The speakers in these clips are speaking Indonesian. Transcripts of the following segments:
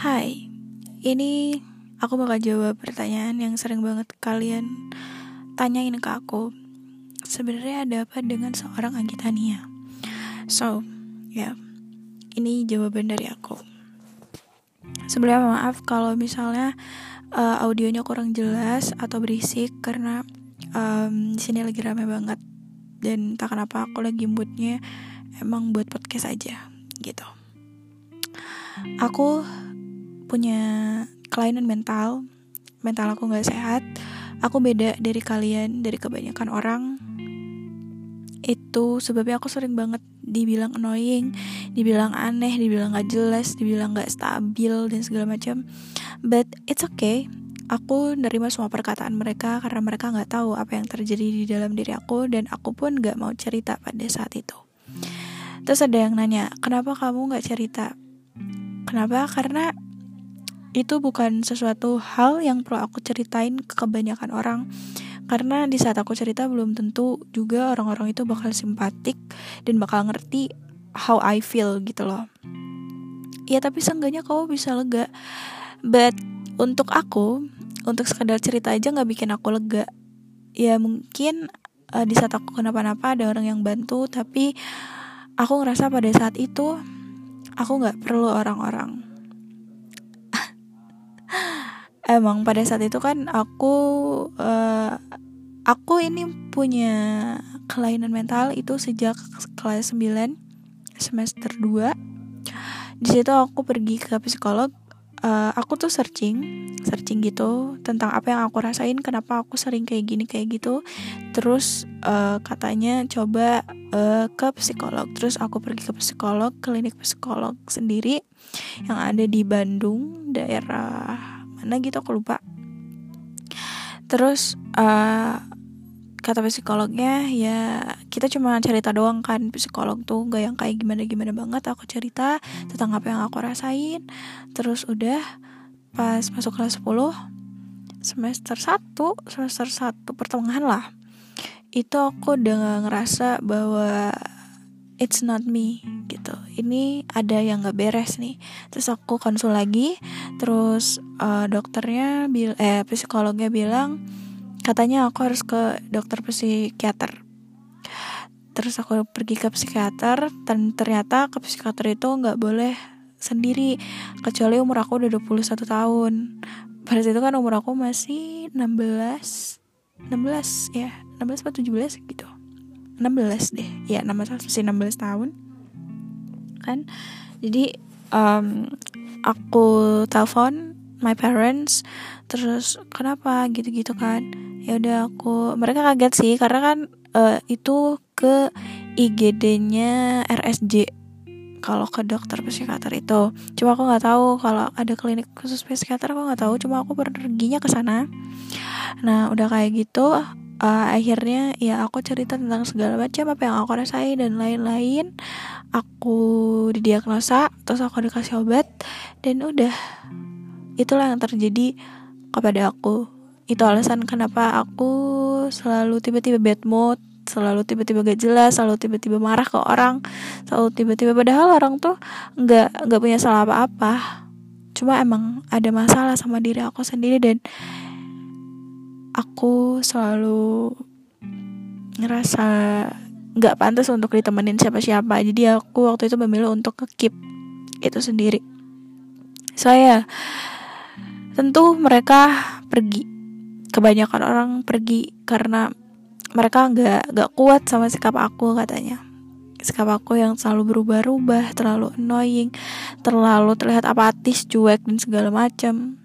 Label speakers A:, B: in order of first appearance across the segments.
A: Hai, ini aku bakal jawab pertanyaan yang sering banget kalian tanyain ke aku. Sebenarnya ada apa dengan seorang Anggita Nia? So, ya, yeah, ini jawaban dari aku. Sebelumnya maaf kalau misalnya uh, audionya kurang jelas atau berisik karena um, di sini lagi rame banget dan tak kenapa aku lagi moodnya emang buat podcast aja gitu. Aku punya kelainan mental mental aku nggak sehat aku beda dari kalian dari kebanyakan orang. Itu sebabnya aku sering banget dibilang annoying dibilang aneh dibilang gak jelas dibilang gak stabil dan segala macam. But it's okay. Aku nerima semua perkataan mereka karena mereka nggak tahu apa yang terjadi di dalam diri aku dan aku pun nggak mau cerita pada saat itu. Terus ada yang nanya kenapa kamu nggak cerita? Kenapa? Karena itu bukan sesuatu hal yang perlu aku ceritain ke kebanyakan orang. Karena di saat aku cerita belum tentu juga orang-orang itu bakal simpatik dan bakal ngerti how I feel gitu loh. Ya tapi seenggaknya kau bisa lega. But untuk aku untuk sekedar cerita aja nggak bikin aku lega. Ya mungkin uh, di saat aku kenapa-napa ada orang yang bantu tapi aku ngerasa pada saat itu aku nggak perlu orang-orang emang pada saat itu kan aku uh, aku ini punya kelainan mental itu sejak kelas 9 semester 2 di situ aku pergi ke psikolog uh, aku tuh searching searching gitu tentang apa yang aku rasain kenapa aku sering kayak gini kayak gitu. Terus uh, katanya coba uh, ke psikolog. Terus aku pergi ke psikolog klinik psikolog sendiri yang ada di Bandung daerah mana gitu aku lupa. Terus uh, kata psikolognya ya kita cuma cerita doang kan psikolog tuh gak yang kayak gimana gimana banget aku cerita tentang apa yang aku rasain. Terus udah pas masuk kelas 10 semester 1 semester 1 pertengahan lah itu aku udah ngerasa bahwa it's not me gitu. Ini ada yang nggak beres nih. Terus aku konsul lagi. Terus uh, dokternya bil eh psikolognya bilang katanya aku harus ke dokter psikiater. Terus aku pergi ke psikiater dan ternyata ke psikiater itu nggak boleh sendiri kecuali umur aku udah 21 tahun. Pada itu kan umur aku masih 16 16 ya 16 atau 17 gitu 16 deh. Ya 16 masih 16 tahun. Kan? Jadi um, aku telepon my parents terus kenapa gitu-gitu kan? Ya udah aku mereka kaget sih karena kan uh, itu ke IGD-nya RSJ kalau ke dokter psikiater itu. Cuma aku nggak tahu kalau ada klinik khusus psikiater aku nggak tahu. Cuma aku perginya ke sana. Nah udah kayak gitu uh, akhirnya ya aku cerita tentang segala macam apa yang aku rasain dan lain-lain. Aku didiagnosa terus aku dikasih obat dan udah. Itulah yang terjadi kepada aku. Itu alasan kenapa aku selalu tiba-tiba bad mood selalu tiba-tiba gak jelas selalu tiba-tiba marah ke orang selalu tiba-tiba padahal orang tuh nggak nggak punya salah apa-apa. Cuma emang ada masalah sama diri aku sendiri dan aku selalu ngerasa nggak pantas untuk ditemenin siapa-siapa. Jadi aku waktu itu memilih untuk keep itu sendiri. Saya tentu mereka pergi. Kebanyakan orang pergi karena mereka nggak nggak kuat sama sikap aku katanya. Sikap aku yang selalu berubah-ubah terlalu annoying terlalu terlihat apatis cuek dan segala macam.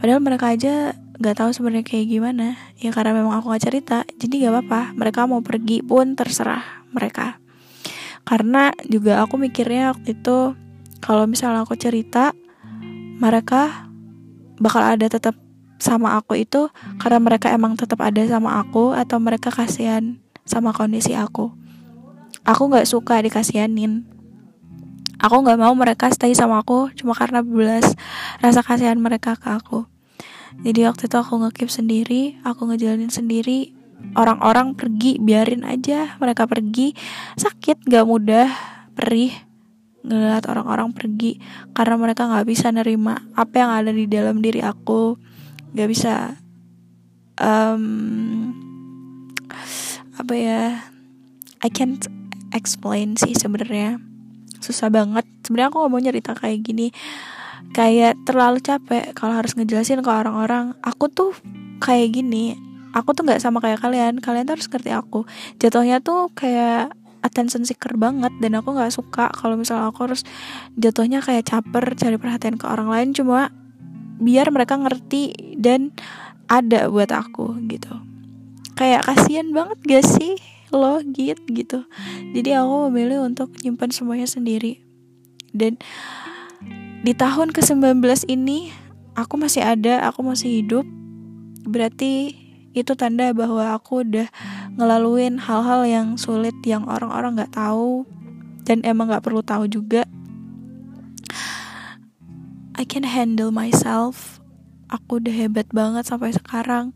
A: Padahal mereka aja nggak tahu sebenarnya kayak gimana. Ya karena memang aku nggak cerita jadi gak apa-apa. Mereka mau pergi pun terserah mereka. Karena juga aku mikirnya waktu itu kalau misalnya aku cerita mereka bakal ada tetap sama aku itu karena mereka emang tetap ada sama aku atau mereka kasihan sama kondisi aku. Aku nggak suka dikasihanin. Aku nggak mau mereka stay sama aku cuma karena belas rasa kasihan mereka ke aku jadi waktu itu aku ngekip sendiri aku ngejalanin sendiri. Orang-orang pergi biarin aja. Mereka pergi sakit gak mudah perih. Ngeliat orang-orang pergi karena mereka nggak bisa nerima apa yang ada di dalam diri aku. Nggak bisa um, apa ya I can't explain sih sebenarnya. Susah banget. Sebenarnya aku gak mau nyerita kayak gini kayak terlalu capek kalau harus ngejelasin ke orang-orang. Aku tuh kayak gini aku tuh nggak sama kayak kalian. Kalian tuh harus ngerti aku. Jatuhnya tuh kayak attention seeker banget dan aku nggak suka kalau misalnya aku harus jatuhnya kayak caper cari perhatian ke orang lain. Cuma biar mereka ngerti dan ada buat aku gitu. Kayak kasihan banget gak sih? Lo gitu gitu. Jadi aku memilih untuk nyimpan semuanya sendiri. Dan di tahun ke-19 ini aku masih ada aku masih hidup. Berarti itu tanda bahwa aku udah ngelaluin hal-hal yang sulit yang orang-orang -orang tahu dan emang nggak perlu tahu juga. I can handle myself. Aku udah hebat banget sampai sekarang.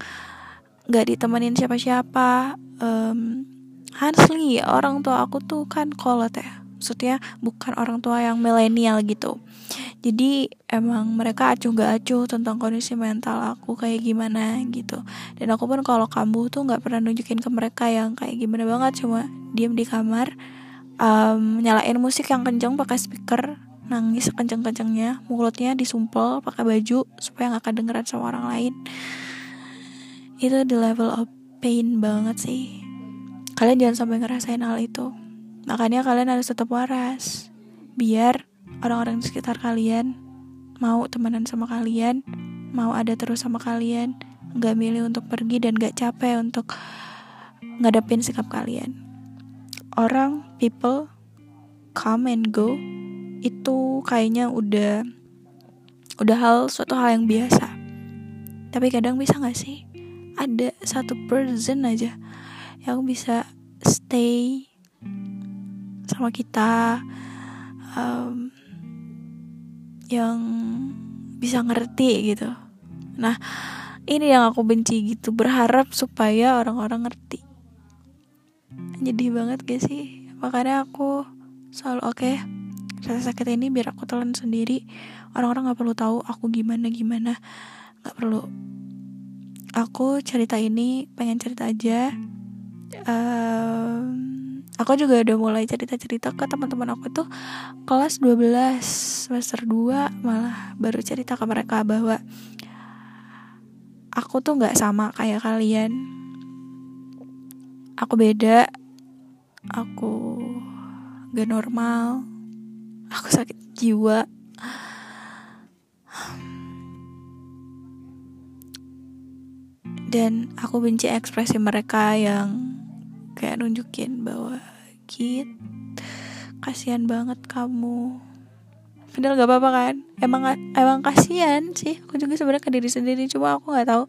A: Nggak ditemenin siapa-siapa. Um, honestly orang tua aku tuh kan kolot ya. Maksudnya bukan orang tua yang milenial gitu jadi emang mereka acuh gak acuh tentang kondisi mental aku kayak gimana gitu. Dan aku pun kalau kambuh tuh nggak pernah nunjukin ke mereka yang kayak gimana banget. Cuma diem di kamar um, nyalain musik yang kenceng pakai speaker nangis kenceng-kencengnya mulutnya disumpel pakai baju supaya nggak kedengeran sama orang lain. Itu the level of pain banget sih. Kalian jangan sampai ngerasain hal itu. Makanya kalian harus tetap waras. Biar orang-orang di sekitar kalian mau temenan sama kalian, mau ada terus sama kalian, nggak milih untuk pergi dan gak capek untuk ngadepin sikap kalian. Orang, people, come and go, itu kayaknya udah udah hal suatu hal yang biasa. Tapi kadang bisa gak sih ada satu person aja yang bisa stay sama kita um, yang bisa ngerti gitu. Nah ini yang aku benci gitu berharap supaya orang-orang ngerti. Jadi banget gak sih? Makanya aku selalu oke okay, rasa sakit ini biar aku telan sendiri. Orang-orang nggak perlu tahu aku gimana gimana. Nggak perlu. Aku cerita ini pengen cerita aja. Um, aku juga udah mulai cerita-cerita ke teman-teman aku tuh kelas 12 semester 2 malah baru cerita ke mereka bahwa aku tuh nggak sama kayak kalian. Aku beda aku gak normal aku sakit jiwa. Dan aku benci ekspresi mereka yang kayak nunjukin bahwa kit kasihan banget kamu. Padahal gak apa-apa kan? Emang emang kasihan sih. Aku juga sebenarnya ke diri sendiri cuma aku nggak tahu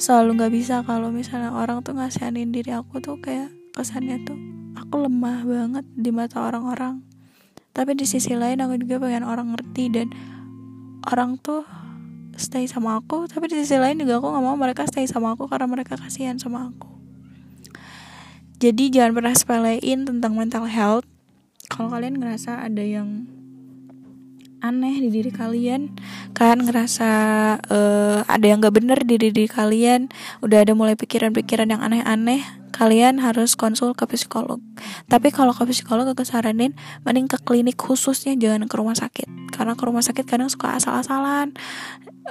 A: selalu nggak bisa kalau misalnya orang tuh ngasihanin diri aku tuh kayak kesannya tuh aku lemah banget di mata orang-orang. Tapi di sisi lain aku juga pengen orang ngerti dan orang tuh stay sama aku. Tapi di sisi lain juga aku nggak mau mereka stay sama aku karena mereka kasihan sama aku jadi jangan pernah sepelein tentang mental health. Kalau kalian ngerasa ada yang aneh di diri kalian kalian ngerasa uh, ada yang gak bener di diri kalian udah ada mulai pikiran-pikiran yang aneh-aneh kalian harus konsul ke psikolog. Tapi kalau ke psikolog aku saranin mending ke klinik khususnya jangan ke rumah sakit. Karena ke rumah sakit kadang suka asal-asalan.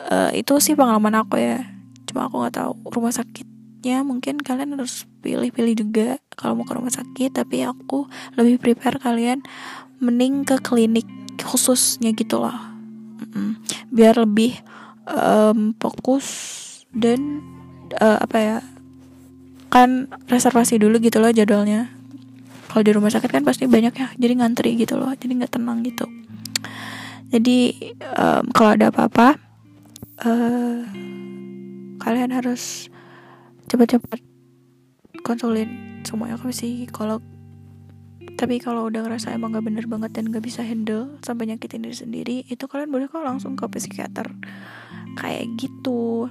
A: Uh, itu sih pengalaman aku ya. Cuma aku nggak tahu rumah sakit ya mungkin kalian harus pilih-pilih juga kalau mau ke rumah sakit tapi aku lebih prepare kalian mending ke klinik khususnya gitu loh biar lebih um, fokus dan uh, apa ya kan reservasi dulu gitu loh jadwalnya. Kalau di rumah sakit kan pasti banyak ya jadi ngantri gitu loh jadi nggak tenang gitu. Jadi um, kalau ada apa-apa uh, kalian harus cepat-cepat konsulin semuanya ke psikolog tapi kalau udah ngerasa emang gak bener banget dan gak bisa handle sampai nyakitin diri sendiri itu kalian boleh kok langsung ke psikiater. Kayak gitu.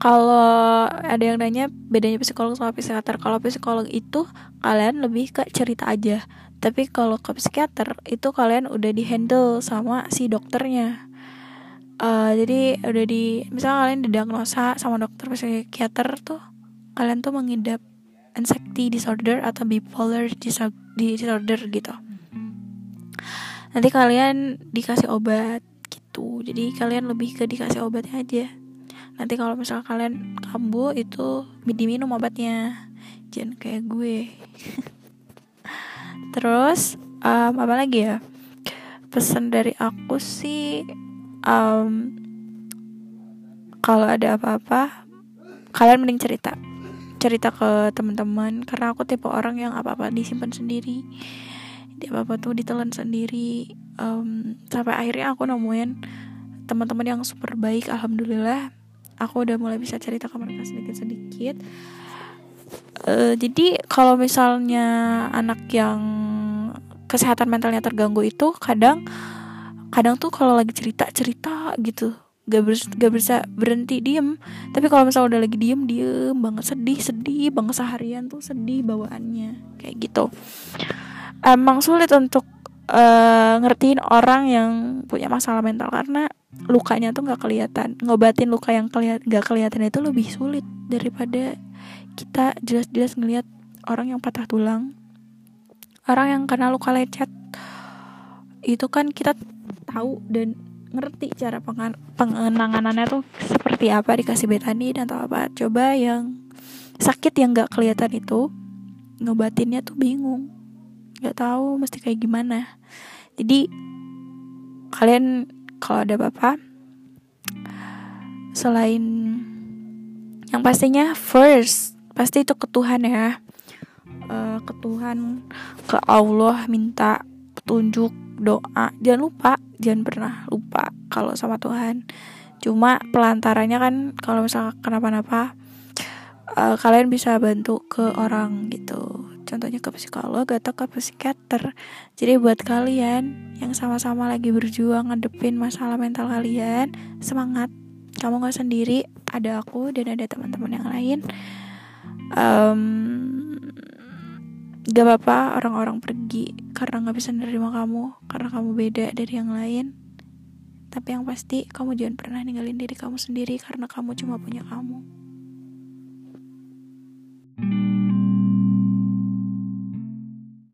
A: Kalau ada yang nanya bedanya psikolog sama psikiater. Kalau psikolog itu kalian lebih ke cerita aja. Tapi kalau ke psikiater itu kalian udah di handle sama si dokternya uh, jadi udah di misalnya kalian didiagnosa sama dokter psikiater tuh kalian tuh mengidap anxiety disorder atau bipolar disorder gitu. Nanti kalian dikasih obat gitu. Jadi kalian lebih ke dikasih obatnya aja. Nanti kalau misalnya kalian kambuh itu diminum obatnya. Jangan kayak gue. Terus um, apa lagi ya? Pesan dari aku sih um, kalau ada apa-apa kalian mending cerita. Cerita ke teman-teman karena aku tipe orang yang apa-apa disimpan sendiri. Apa-apa tuh ditelan sendiri. Um, sampai akhirnya aku nemuin teman-teman yang super baik alhamdulillah. Aku udah mulai bisa cerita ke mereka sedikit-sedikit. Uh, jadi kalau misalnya anak yang kesehatan mentalnya terganggu itu kadang kadang tuh kalau lagi cerita cerita gitu. Gak, ber, gak bisa berhenti diem. Tapi kalau misalnya udah lagi diem diem banget. Sedih sedih banget seharian tuh sedih bawaannya. Kayak gitu. Emang sulit untuk uh, ngertiin orang yang punya masalah mental karena lukanya tuh nggak kelihatan. Ngobatin luka yang kelihat nggak kelihatan itu lebih sulit daripada kita jelas-jelas ngelihat orang yang patah tulang. Orang yang kena luka lecet. Itu kan kita tahu dan ngerti cara pengenanganannya tuh seperti apa dikasih betadine atau apa. Coba yang sakit yang nggak kelihatan itu ngobatinnya tuh bingung. Nggak tahu mesti kayak gimana. Jadi kalian kalau ada bapak selain yang pastinya first pasti itu ke Tuhan ya. Uh, ke Tuhan ke Allah minta petunjuk doa. Jangan lupa jangan pernah lupa kalau sama Tuhan. Cuma pelantarannya kan kalau misalnya kenapa-napa uh, kalian bisa bantu ke orang gitu. Contohnya ke psikolog atau ke psikiater. Jadi buat kalian yang sama-sama lagi berjuang ngadepin masalah mental kalian semangat. Kamu gak sendiri ada aku dan ada teman-teman yang lain. Um, gak apa-apa orang-orang pergi karena gak bisa menerima kamu karena kamu beda dari yang lain tapi yang pasti kamu jangan pernah ninggalin diri kamu sendiri karena kamu cuma punya kamu. thank you